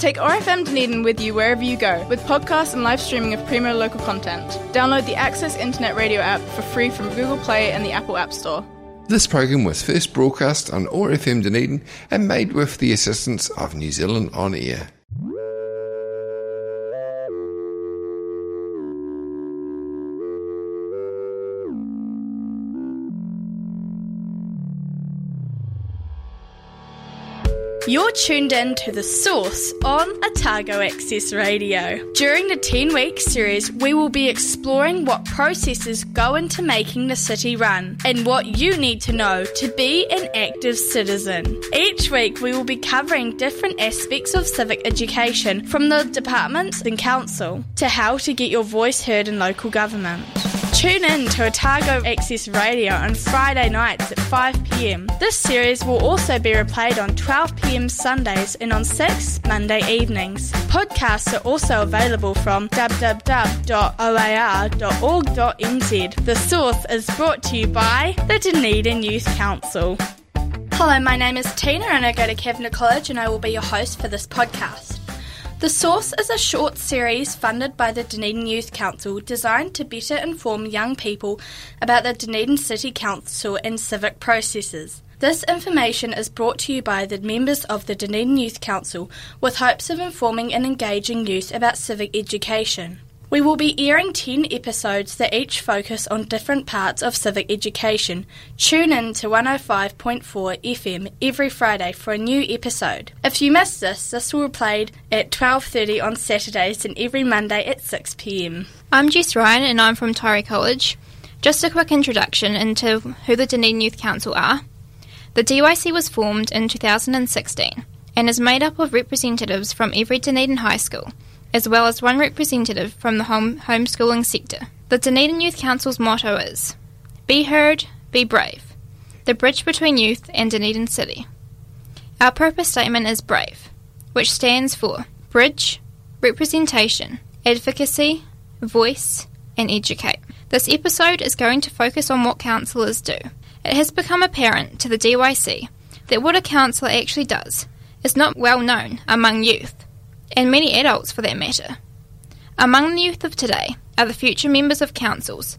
Take RFM Dunedin with you wherever you go with podcasts and live streaming of premier local content. Download the Access Internet Radio app for free from Google Play and the Apple App Store. This program was first broadcast on OAR FM Dunedin and made with the assistance of New Zealand On Air. You're tuned in to The Source on Otago Access Radio. During the 10 week series, we will be exploring what processes go into making the city run and what you need to know to be an active citizen. Each week, we will be covering different aspects of civic education from the departments and council to how to get your voice heard in local government. Tune in to Otago Access Radio on Friday nights at 5pm. This series will also be replayed on 12pm Sundays and on 6 Monday evenings. Podcasts are also available from www.oar.org.nz. The source is brought to you by the Dunedin Youth Council. Hello, my name is Tina and I go to Kavanagh College and I will be your host for this podcast. The Source is a short series funded by the Dunedin Youth Council designed to better inform young people about the Dunedin City Council and civic processes. This information is brought to you by the members of the Dunedin Youth Council with hopes of informing and engaging youth about civic education. We will be airing 10 episodes that each focus on different parts of civic education. Tune in to 105.4 FM every Friday for a new episode. If you missed this, this will be played at 12:30 on Saturdays and every Monday at 6 p.m. I'm Jess Ryan and I'm from Taieri College. Just a quick introduction into who the Dunedin Youth Council are. The DYC was formed in 2016 and is made up of representatives from every Dunedin high school as well as one representative from the home homeschooling sector. The Dunedin Youth Council's motto is Be heard, be brave, the bridge between youth and Dunedin City. Our purpose statement is BRAVE, which stands for Bridge, Representation, Advocacy, Voice, and Educate. This episode is going to focus on what councillors do. It has become apparent to the DYC that what a councillor actually does is not well known among youth and many adults for that matter. Among the youth of today are the future members of councils,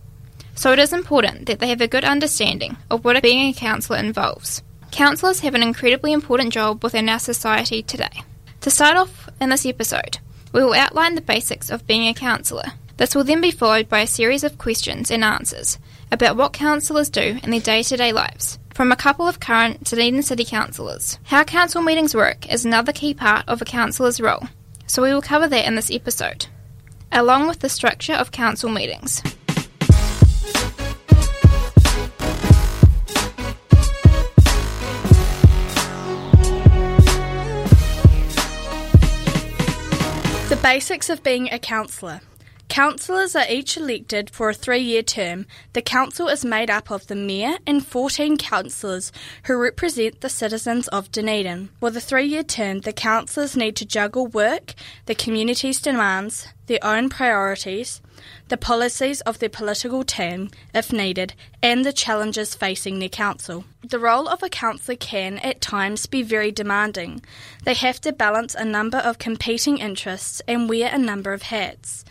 so it is important that they have a good understanding of what being a councillor involves. Councillors have an incredibly important job within our society today. To start off in this episode, we will outline the basics of being a councillor. This will then be followed by a series of questions and answers about what councillors do in their day to day lives from a couple of current Dunedin City councillors. How council meetings work is another key part of a councillor's role so we will cover that in this episode, along with the structure of council meetings. The basics of being a councillor. Councillors are each elected for a three year term. The council is made up of the mayor and 14 councillors who represent the citizens of Dunedin. For the three year term, the councillors need to juggle work, the community's demands, their own priorities, the policies of their political team, if needed, and the challenges facing their council. The role of a councillor can, at times, be very demanding. They have to balance a number of competing interests and wear a number of hats.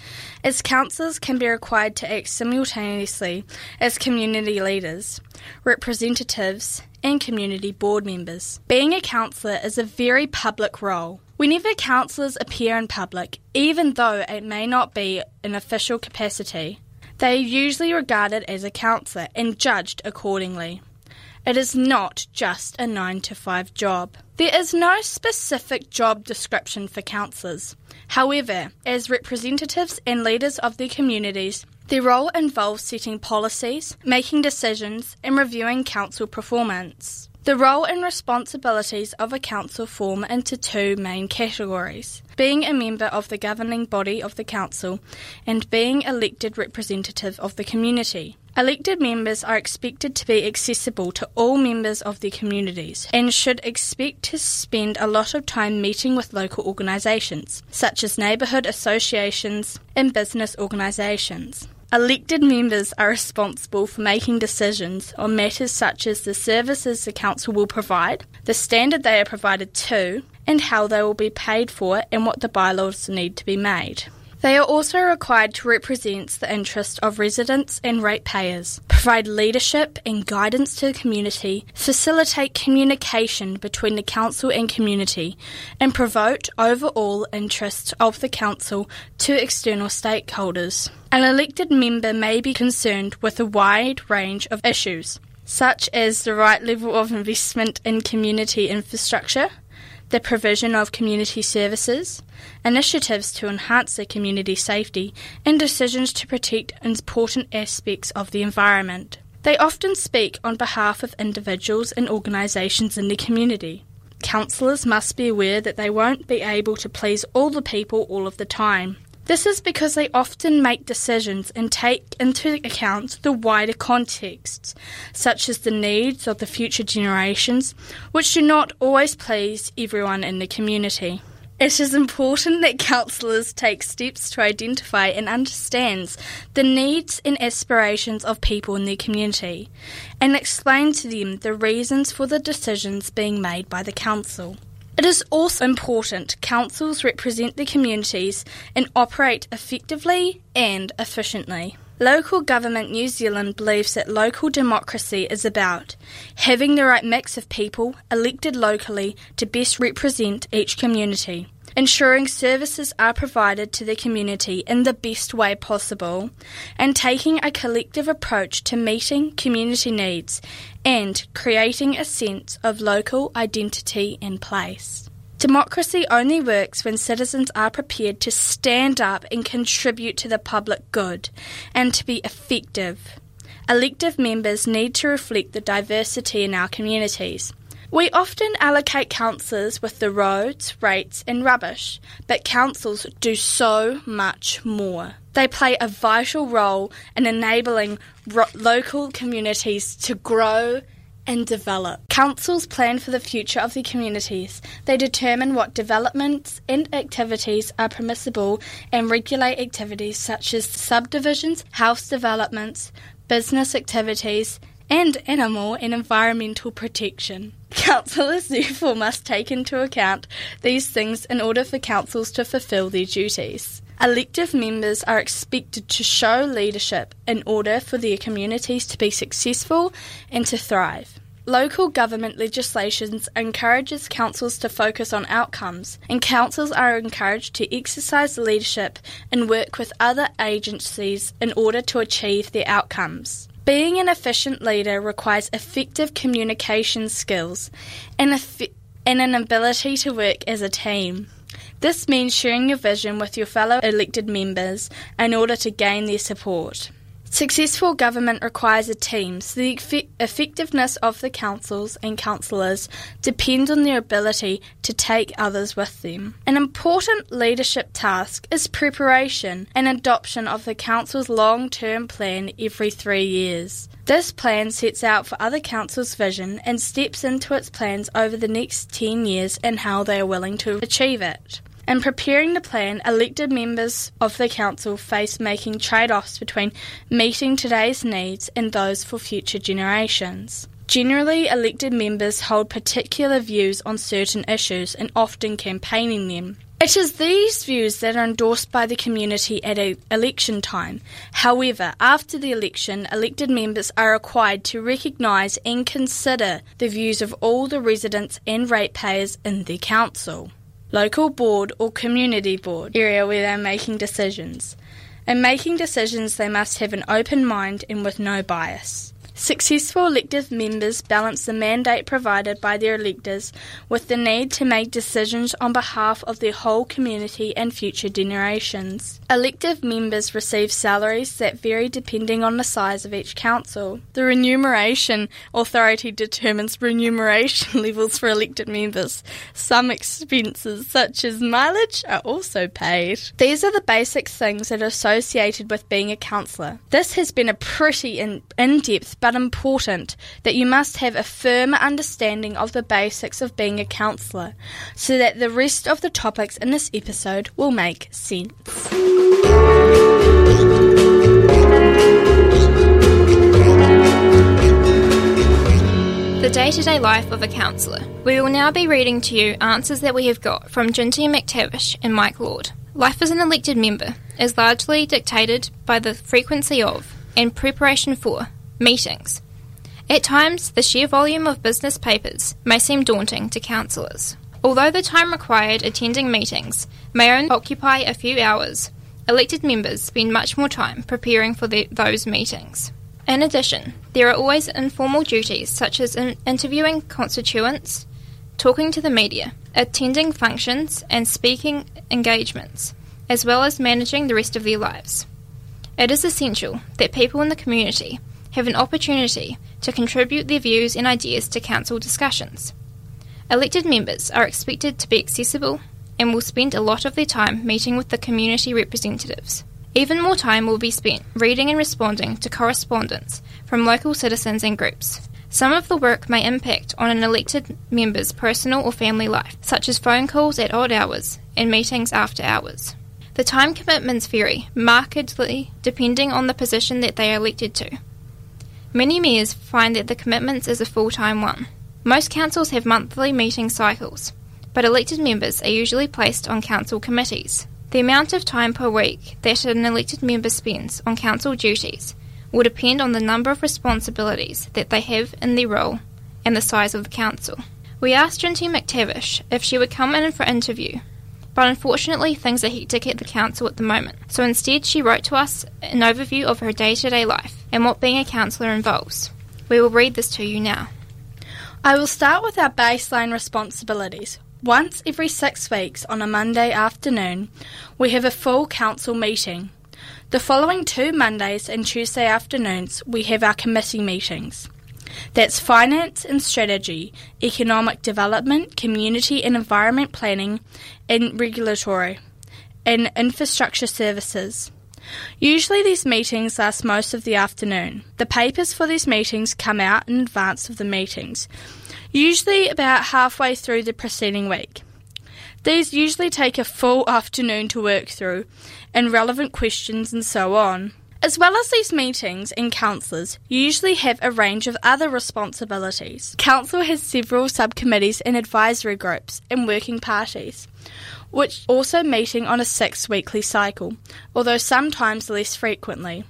As councillors can be required to act simultaneously as community leaders, representatives, and community board members. Being a councillor is a very public role. Whenever councillors appear in public, even though it may not be in official capacity, they are usually regarded as a councillor and judged accordingly. It is not just a 9 to 5 job. There is no specific job description for councillors. However, as representatives and leaders of their communities, their role involves setting policies, making decisions, and reviewing council performance. The role and responsibilities of a council form into two main categories being a member of the governing body of the council and being elected representative of the community. Elected members are expected to be accessible to all members of their communities and should expect to spend a lot of time meeting with local organisations, such as neighbourhood associations and business organisations. Elected members are responsible for making decisions on matters such as the services the council will provide, the standard they are provided to, and how they will be paid for and what the bylaws need to be made. They are also required to represent the interests of residents and ratepayers, provide leadership and guidance to the community, facilitate communication between the council and community, and promote overall interests of the council to external stakeholders. An elected member may be concerned with a wide range of issues, such as the right level of investment in community infrastructure, the provision of community services, initiatives to enhance their community safety, and decisions to protect important aspects of the environment. They often speak on behalf of individuals and organisations in the community. Councillors must be aware that they won't be able to please all the people all of the time. This is because they often make decisions and take into account the wider contexts, such as the needs of the future generations, which do not always please everyone in the community. It is important that councillors take steps to identify and understand the needs and aspirations of people in their community and explain to them the reasons for the decisions being made by the council. It is also important councils represent the communities and operate effectively and efficiently. Local Government New Zealand believes that local democracy is about having the right mix of people elected locally to best represent each community ensuring services are provided to the community in the best way possible, and taking a collective approach to meeting community needs and creating a sense of local identity and place. Democracy only works when citizens are prepared to stand up and contribute to the public good and to be effective. Elective members need to reflect the diversity in our communities. We often allocate councillors with the roads, rates, and rubbish, but councils do so much more. They play a vital role in enabling ro- local communities to grow and develop. Councils plan for the future of the communities. They determine what developments and activities are permissible and regulate activities such as subdivisions, house developments, business activities, and animal and environmental protection. Councillors therefore must take into account these things in order for councils to fulfil their duties. Elective members are expected to show leadership in order for their communities to be successful and to thrive. Local government legislation encourages councils to focus on outcomes, and councils are encouraged to exercise leadership and work with other agencies in order to achieve their outcomes. Being an efficient leader requires effective communication skills and, eff- and an ability to work as a team. This means sharing your vision with your fellow elected members in order to gain their support. Successful government requires a team, so the effectiveness of the councils and councillors depends on their ability to take others with them. An important leadership task is preparation and adoption of the council's long term plan every three years. This plan sets out for other councils' vision and steps into its plans over the next 10 years and how they are willing to achieve it. In preparing the plan, elected members of the council face making trade offs between meeting today's needs and those for future generations. Generally, elected members hold particular views on certain issues and often campaigning them. It is these views that are endorsed by the community at election time. However, after the election, elected members are required to recognise and consider the views of all the residents and ratepayers in the council local board or community board area where they're making decisions. In making decisions, they must have an open mind and with no bias. Successful elective members balance the mandate provided by their electors with the need to make decisions on behalf of their whole community and future generations. Elective members receive salaries that vary depending on the size of each council. The Remuneration Authority determines remuneration levels for elected members. Some expenses, such as mileage, are also paid. These are the basic things that are associated with being a councillor. This has been a pretty in depth but important that you must have a firm understanding of the basics of being a counsellor so that the rest of the topics in this episode will make sense. The day to day life of a councillor. We will now be reading to you answers that we have got from Jinty MacTavish and Mike Lord. Life as an elected member is largely dictated by the frequency of and preparation for meetings. At times, the sheer volume of business papers may seem daunting to councillors. Although the time required attending meetings may only occupy a few hours, elected members spend much more time preparing for the, those meetings. In addition, there are always informal duties such as in interviewing constituents, talking to the media, attending functions, and speaking engagements, as well as managing the rest of their lives. It is essential that people in the community have an opportunity to contribute their views and ideas to council discussions. Elected members are expected to be accessible and will spend a lot of their time meeting with the community representatives. Even more time will be spent reading and responding to correspondence from local citizens and groups. Some of the work may impact on an elected member's personal or family life, such as phone calls at odd hours and meetings after hours. The time commitments vary markedly depending on the position that they are elected to. Many mayors find that the commitments is a full time one. Most councils have monthly meeting cycles, but elected members are usually placed on council committees. The amount of time per week that an elected member spends on council duties will depend on the number of responsibilities that they have in their role and the size of the council. We asked Jinty MacTavish if she would come in for interview, but unfortunately things are hectic at the council at the moment, so instead she wrote to us an overview of her day to day life and what being a councillor involves. We will read this to you now. I will start with our baseline responsibilities. Once every six weeks on a Monday afternoon, we have a full council meeting. The following two Mondays and Tuesday afternoons, we have our committee meetings. That's finance and strategy, economic development, community and environment planning, and regulatory, and infrastructure services. Usually, these meetings last most of the afternoon. The papers for these meetings come out in advance of the meetings, usually about halfway through the preceding week. These usually take a full afternoon to work through, and relevant questions and so on. As well as these meetings and councillors usually have a range of other responsibilities. Council has several subcommittees and advisory groups and working parties which also meeting on a six weekly cycle, although sometimes less frequently.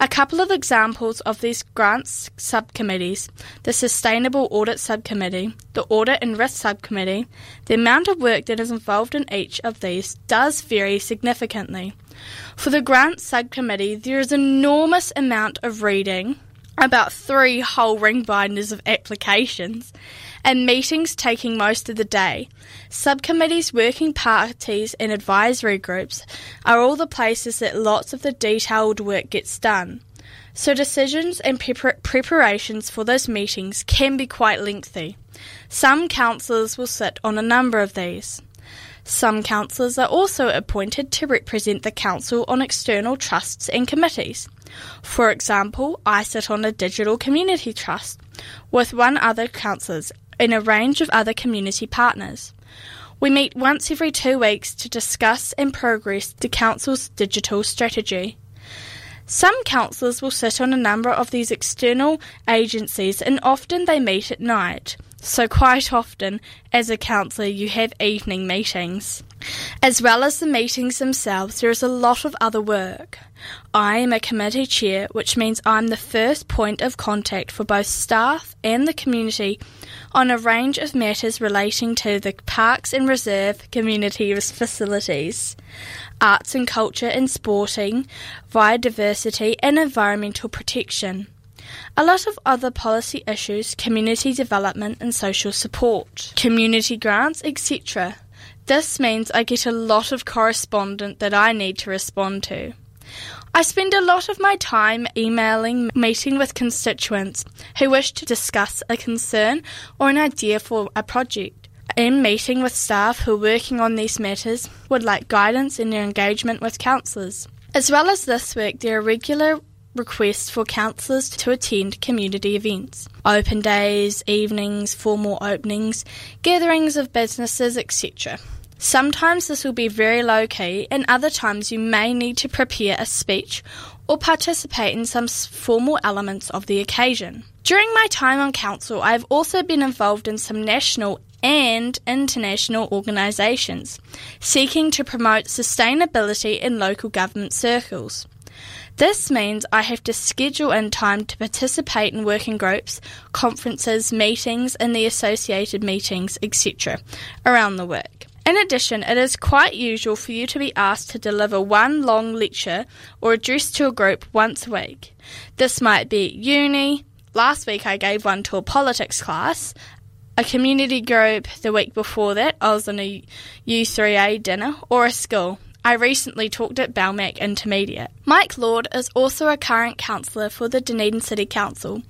A couple of examples of these grants subcommittees the Sustainable Audit Subcommittee, the Audit and Risk Subcommittee, the amount of work that is involved in each of these does vary significantly. For the Grants Subcommittee, there is an enormous amount of reading, about three whole ring binders of applications, and meetings taking most of the day. Subcommittees, working parties, and advisory groups are all the places that lots of the detailed work gets done. So, decisions and preparations for those meetings can be quite lengthy. Some councillors will sit on a number of these. Some councillors are also appointed to represent the council on external trusts and committees. For example, I sit on a digital community trust with one other councillors and a range of other community partners. We meet once every two weeks to discuss and progress the Council's digital strategy. Some councillors will sit on a number of these external agencies and often they meet at night. So, quite often, as a councillor, you have evening meetings. As well as the meetings themselves, there is a lot of other work. I am a committee chair, which means I'm the first point of contact for both staff and the community on a range of matters relating to the parks and reserve community facilities, arts and culture and sporting, biodiversity and environmental protection. A lot of other policy issues, community development and social support, community grants, etc. This means I get a lot of correspondence that I need to respond to. I spend a lot of my time emailing, meeting with constituents who wish to discuss a concern or an idea for a project, and meeting with staff who are working on these matters would like guidance in their engagement with councillors. As well as this work, there are regular requests for councillors to attend community events, open days, evenings, formal openings, gatherings of businesses, etc. Sometimes this will be very low key, and other times you may need to prepare a speech or participate in some formal elements of the occasion. During my time on council, I have also been involved in some national and international organisations seeking to promote sustainability in local government circles. This means I have to schedule in time to participate in working groups, conferences, meetings, and the associated meetings, etc., around the work. In addition, it is quite usual for you to be asked to deliver one long lecture or address to a group once a week. This might be at uni. Last week I gave one to a politics class, a community group the week before that, I was on a U3A dinner, or a school. I recently talked at Balmac Intermediate. Mike Lord is also a current councillor for the Dunedin City Council,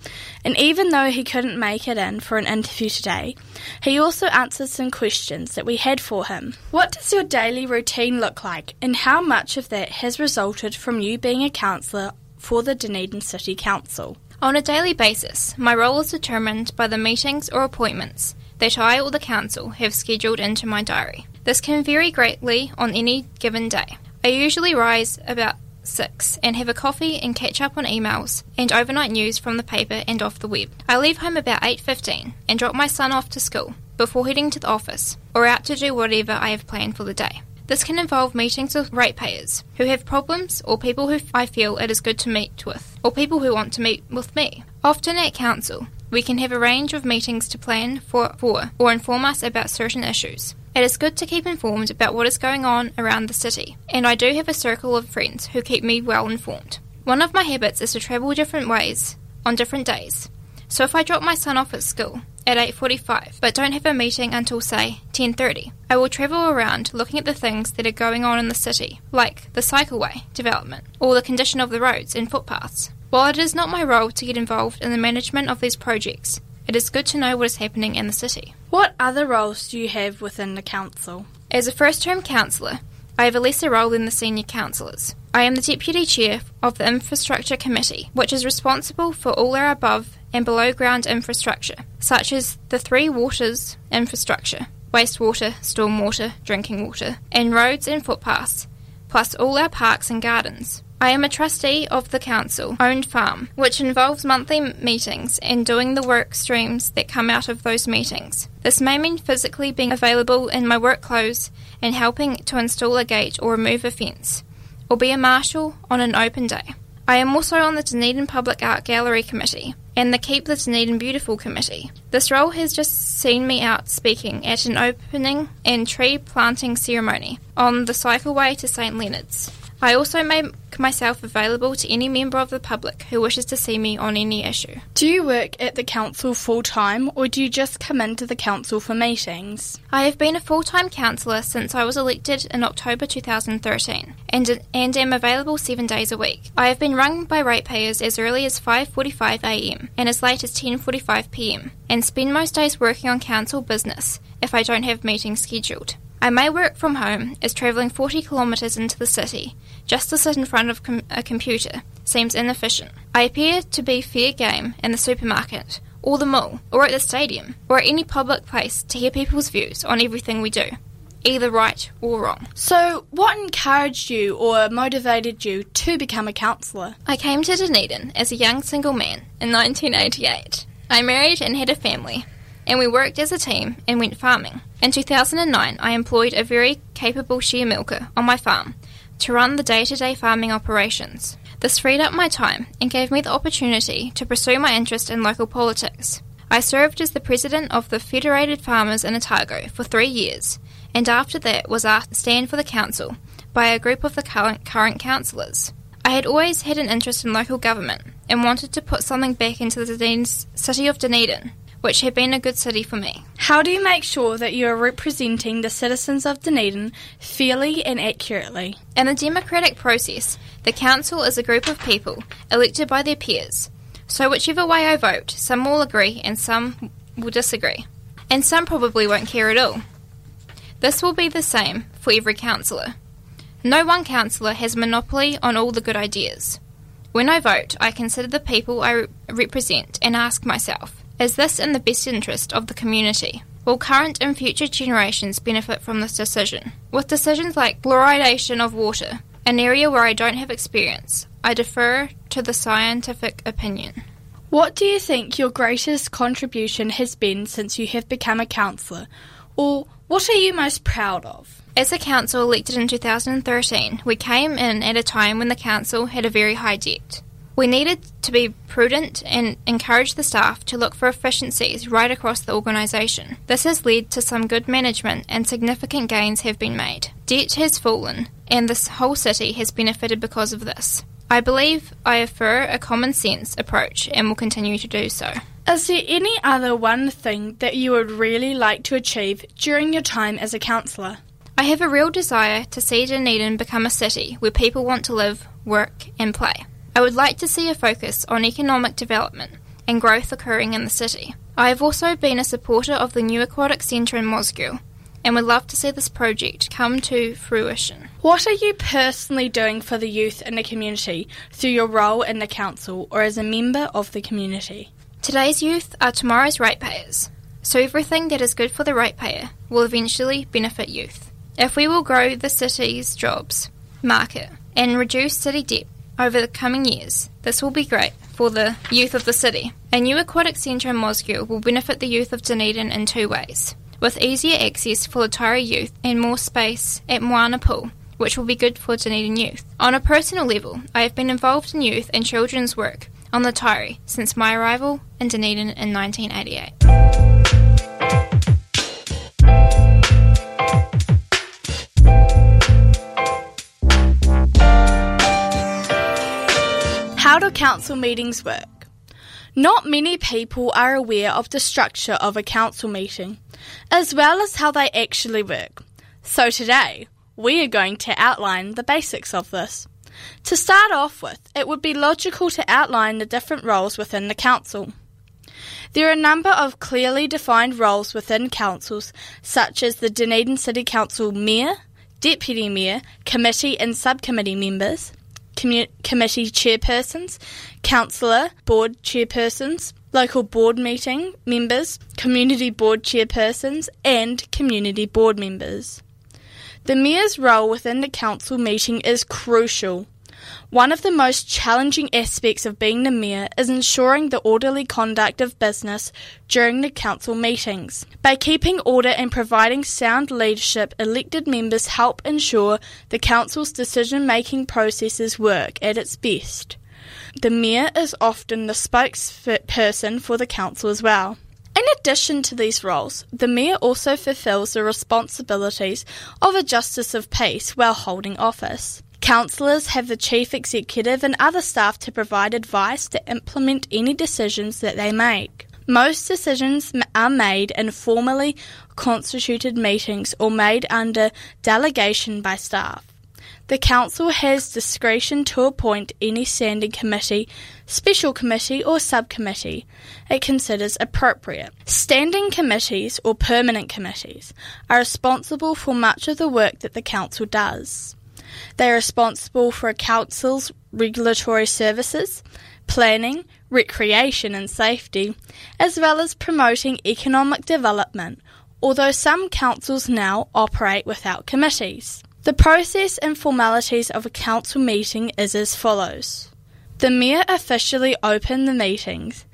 and even though he couldn't make it in for an interview today, he also answered some questions that we had for him. What does your daily routine look like, and how much of that has resulted from you being a councillor for the Dunedin City Council? On a daily basis, my role is determined by the meetings or appointments that I or the council have scheduled into my diary. This can vary greatly on any given day. I usually rise about 6 and have a coffee and catch up on emails and overnight news from the paper and off the web. I leave home about 8:15 and drop my son off to school before heading to the office or out to do whatever I have planned for the day. This can involve meetings with ratepayers who have problems or people who I feel it is good to meet with, or people who want to meet with me. Often at council, we can have a range of meetings to plan for, for or inform us about certain issues. It is good to keep informed about what is going on around the city, and I do have a circle of friends who keep me well informed. One of my habits is to travel different ways on different days. So if I drop my son off at school, at 8:45 but don't have a meeting until say 10:30. I will travel around looking at the things that are going on in the city, like the cycleway development or the condition of the roads and footpaths. While it is not my role to get involved in the management of these projects, it is good to know what is happening in the city. What other roles do you have within the council? As a first term councillor, I have a lesser role than the senior councillors. I am the Deputy Chair of the Infrastructure Committee, which is responsible for all our above and below ground infrastructure, such as the three waters infrastructure wastewater, stormwater, drinking water, and roads and footpaths, plus all our parks and gardens. I am a trustee of the council owned farm, which involves monthly meetings and doing the work streams that come out of those meetings. This may mean physically being available in my work clothes and helping to install a gate or remove a fence, or be a marshal on an open day. I am also on the Dunedin Public Art Gallery Committee and the Keep the Dunedin Beautiful Committee. This role has just seen me out speaking at an opening and tree planting ceremony on the cycleway to St Leonard's. I also make myself available to any member of the public who wishes to see me on any issue. Do you work at the council full time or do you just come into the council for meetings? I have been a full time councillor since I was elected in October 2013 and, and am available seven days a week. I have been rung by ratepayers as early as 5.45am and as late as 10.45pm and spend most days working on council business if I don't have meetings scheduled. I may work from home as travelling 40 kilometres into the city just to sit in front of com- a computer seems inefficient. I appear to be fair game in the supermarket, or the mall, or at the stadium, or at any public place to hear people's views on everything we do, either right or wrong. So, what encouraged you or motivated you to become a counsellor? I came to Dunedin as a young single man in 1988. I married and had a family, and we worked as a team and went farming. In 2009, I employed a very capable sharemilker on my farm to run the day to day farming operations. This freed up my time and gave me the opportunity to pursue my interest in local politics. I served as the president of the Federated Farmers in Otago for three years, and after that was asked to stand for the council by a group of the current, current councillors. I had always had an interest in local government and wanted to put something back into the city of Dunedin which had been a good city for me. How do you make sure that you are representing the citizens of Dunedin fairly and accurately? In the democratic process, the council is a group of people elected by their peers. So, whichever way I vote, some will agree and some will disagree. And some probably won't care at all. This will be the same for every councillor. No one councillor has monopoly on all the good ideas. When I vote, I consider the people I represent and ask myself is this in the best interest of the community? Will current and future generations benefit from this decision? With decisions like fluoridation of water, an area where I don't have experience, I defer to the scientific opinion. What do you think your greatest contribution has been since you have become a councillor? Or what are you most proud of? As a council elected in 2013, we came in at a time when the council had a very high debt. We needed to be prudent and encourage the staff to look for efficiencies right across the organisation. This has led to some good management and significant gains have been made. Debt has fallen, and this whole city has benefited because of this. I believe I prefer a common sense approach and will continue to do so. Is there any other one thing that you would really like to achieve during your time as a councillor? I have a real desire to see Dunedin become a city where people want to live, work, and play. I would like to see a focus on economic development and growth occurring in the city. I have also been a supporter of the new aquatic centre in Mosgiel and would love to see this project come to fruition. What are you personally doing for the youth in the community through your role in the council or as a member of the community? Today's youth are tomorrow's ratepayers, so everything that is good for the ratepayer will eventually benefit youth. If we will grow the city's jobs market and reduce city debt over the coming years, this will be great for the youth of the city. A new aquatic centre in Mosgiel will benefit the youth of Dunedin in two ways. With easier access for the Taieri youth and more space at Moana Pool, which will be good for Dunedin youth. On a personal level, I have been involved in youth and children's work on the Taieri since my arrival in Dunedin in 1988. How do council meetings work? Not many people are aware of the structure of a council meeting, as well as how they actually work. So today, we are going to outline the basics of this. To start off with, it would be logical to outline the different roles within the council. There are a number of clearly defined roles within councils, such as the Dunedin City Council Mayor, Deputy Mayor, Committee and Subcommittee members, commu- Committee Chairpersons, Councillor, Board Chairpersons, Local Board Meeting members, Community Board Chairpersons, and Community Board members. The Mayor's role within the council meeting is crucial. One of the most challenging aspects of being the Mayor is ensuring the orderly conduct of business during the council meetings. By keeping order and providing sound leadership, elected members help ensure the council's decision making processes work at its best. The Mayor is often the spokesperson for the council as well. In addition to these roles, the Mayor also fulfills the responsibilities of a Justice of Peace while holding office. Councillors have the Chief Executive and other staff to provide advice to implement any decisions that they make. Most decisions are made in formally constituted meetings or made under delegation by staff. The Council has discretion to appoint any standing committee, special committee, or subcommittee it considers appropriate. Standing committees or permanent committees are responsible for much of the work that the Council does. They are responsible for a Council's regulatory services, planning, recreation, and safety, as well as promoting economic development, although some councils now operate without committees. The process and formalities of a council meeting is as follows. The mayor officially opens the meetings,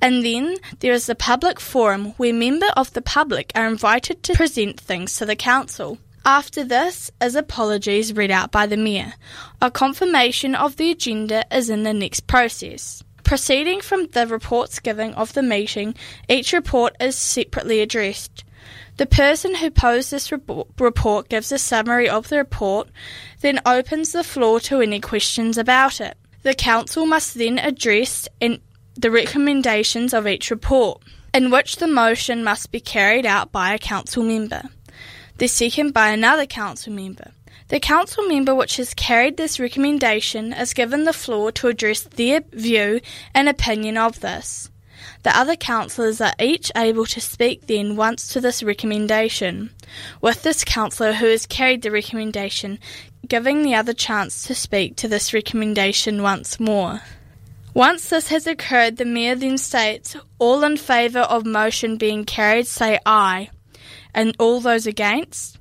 and then there is the public forum where members of the public are invited to present things to the council. After this is apologies read out by the mayor. A confirmation of the agenda is in the next process. Proceeding from the reports given of the meeting, each report is separately addressed. The person who posed this report gives a summary of the report, then opens the floor to any questions about it. The Council must then address the recommendations of each report, in which the motion must be carried out by a Council member, the second by another Council member. The Council member which has carried this recommendation is given the floor to address their view and opinion of this. The other councillors are each able to speak then once to this recommendation, with this councillor who has carried the recommendation giving the other chance to speak to this recommendation once more. Once this has occurred, the Mayor then states, All in favour of motion being carried say aye, and all those against,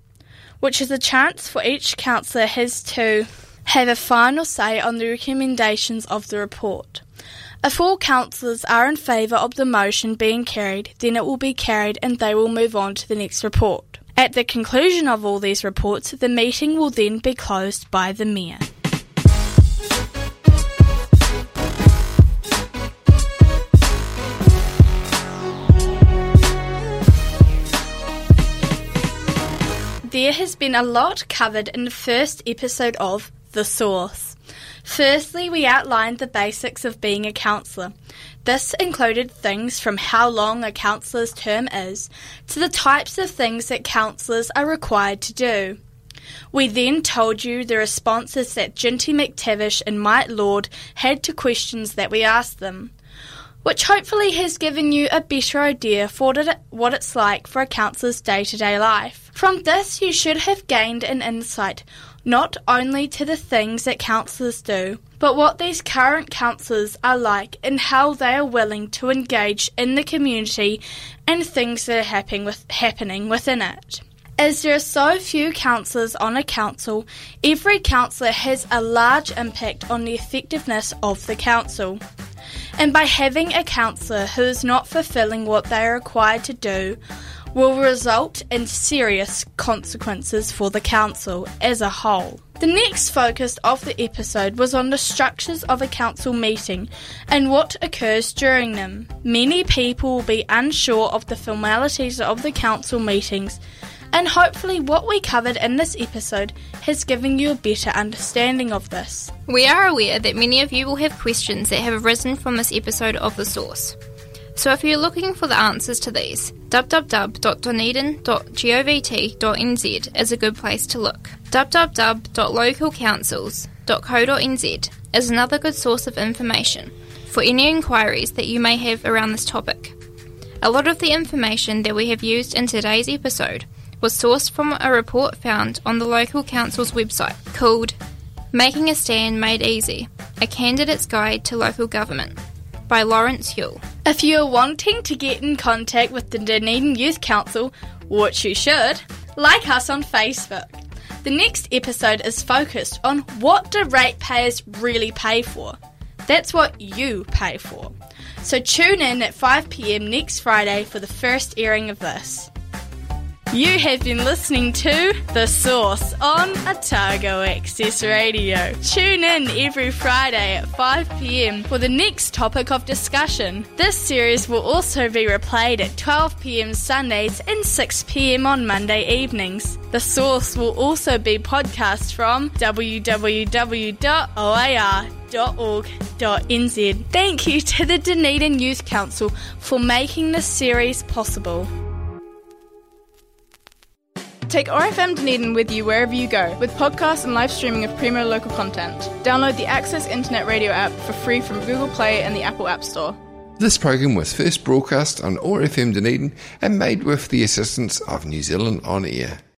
which is a chance for each councillor has to have a final say on the recommendations of the report. If all councillors are in favour of the motion being carried, then it will be carried and they will move on to the next report. At the conclusion of all these reports, the meeting will then be closed by the Mayor. There has been a lot covered in the first episode of The Source. Firstly, we outlined the basics of being a counsellor. This included things from how long a counsellor's term is to the types of things that counsellors are required to do. We then told you the responses that Jinty MacTavish and Mike Lord had to questions that we asked them which hopefully has given you a better idea for what it's like for a counsellor's day to day life. From this, you should have gained an insight not only to the things that counsellors do, but what these current counsellors are like and how they are willing to engage in the community and things that are happening, with, happening within it. As there are so few counsellors on a council, every councillor has a large impact on the effectiveness of the council. And by having a counsellor who is not fulfilling what they are required to do, will result in serious consequences for the council as a whole. The next focus of the episode was on the structures of a council meeting and what occurs during them. Many people will be unsure of the formalities of the council meetings and hopefully, what we covered in this episode has given you a better understanding of this. We are aware that many of you will have questions that have arisen from this episode of The Source. So if you're looking for the answers to these, www.dunedin.govt.nz is a good place to look. www.localcouncils.co.nz is another good source of information for any inquiries that you may have around this topic. A lot of the information that we have used in today's episode was sourced from a report found on the local council's website called Making a Stand Made Easy A Candidate's Guide to Local Government by Lawrence Huell. If you are wanting to get in contact with the Dunedin Youth Council, which you should, like us on Facebook. The next episode is focused on what do ratepayers really pay for. That's what you pay for. So tune in at 5pm next Friday for the first airing of this. You have been listening to The Source on Otago Access Radio. Tune in every Friday at 5pm for the next topic of discussion. This series will also be replayed at 12pm Sundays and 6pm on Monday evenings. The Source will also be podcast from www.oar.org.nz. Thank you to the Dunedin Youth Council for making this series possible. Take RFM Dunedin with you wherever you go with podcasts and live streaming of Primo local content. Download the Access Internet Radio app for free from Google Play and the Apple App Store. This program was first broadcast on RFM Dunedin and made with the assistance of New Zealand On Air.